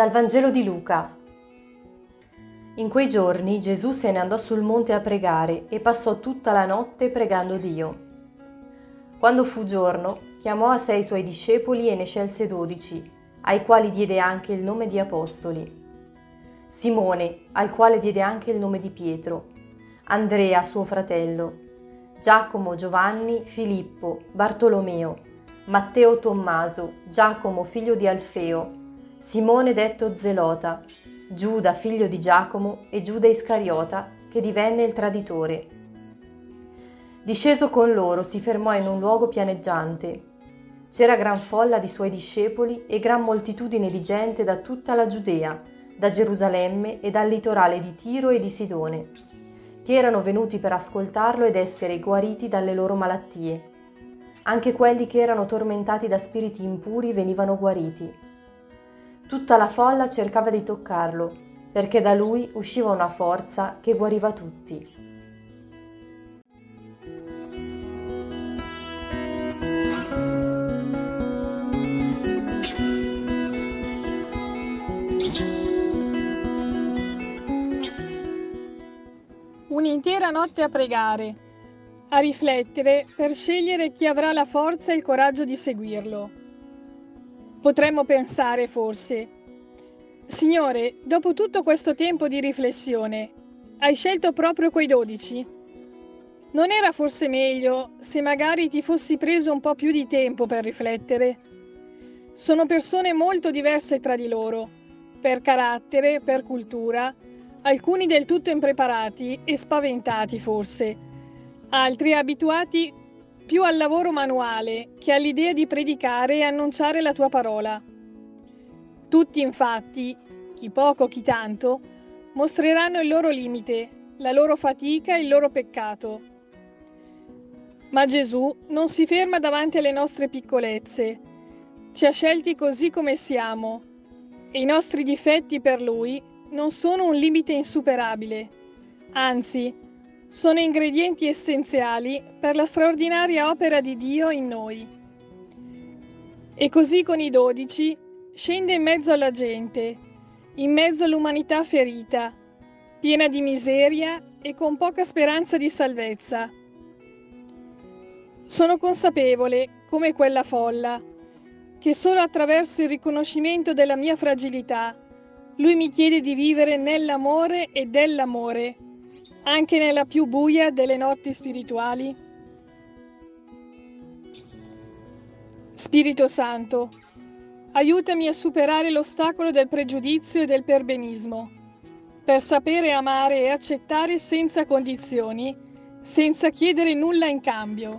Dal Vangelo di Luca. In quei giorni Gesù se ne andò sul monte a pregare e passò tutta la notte pregando Dio. Quando fu giorno, chiamò a sé i suoi discepoli e ne scelse dodici, ai quali diede anche il nome di apostoli. Simone, al quale diede anche il nome di Pietro, Andrea, suo fratello, Giacomo, Giovanni, Filippo, Bartolomeo, Matteo Tommaso, Giacomo figlio di Alfeo, Simone detto Zelota, Giuda figlio di Giacomo e Giuda Iscariota che divenne il traditore. Disceso con loro si fermò in un luogo pianeggiante. C'era gran folla di suoi discepoli e gran moltitudine di gente da tutta la Giudea, da Gerusalemme e dal litorale di Tiro e di Sidone, che erano venuti per ascoltarlo ed essere guariti dalle loro malattie. Anche quelli che erano tormentati da spiriti impuri venivano guariti. Tutta la folla cercava di toccarlo, perché da lui usciva una forza che guariva tutti. Un'intera notte a pregare a riflettere per scegliere chi avrà la forza e il coraggio di seguirlo. Potremmo pensare forse, Signore, dopo tutto questo tempo di riflessione, hai scelto proprio quei dodici? Non era forse meglio se magari ti fossi preso un po' più di tempo per riflettere? Sono persone molto diverse tra di loro, per carattere, per cultura, alcuni del tutto impreparati e spaventati forse altri abituati più al lavoro manuale che all'idea di predicare e annunciare la tua parola. Tutti infatti, chi poco chi tanto, mostreranno il loro limite, la loro fatica e il loro peccato. Ma Gesù non si ferma davanti alle nostre piccolezze, ci ha scelti così come siamo e i nostri difetti per Lui non sono un limite insuperabile, anzi, sono ingredienti essenziali per la straordinaria opera di Dio in noi. E così con i dodici scende in mezzo alla gente, in mezzo all'umanità ferita, piena di miseria e con poca speranza di salvezza. Sono consapevole, come quella folla, che solo attraverso il riconoscimento della mia fragilità lui mi chiede di vivere nell'amore e dell'amore anche nella più buia delle notti spirituali? Spirito Santo, aiutami a superare l'ostacolo del pregiudizio e del perbenismo, per sapere amare e accettare senza condizioni, senza chiedere nulla in cambio.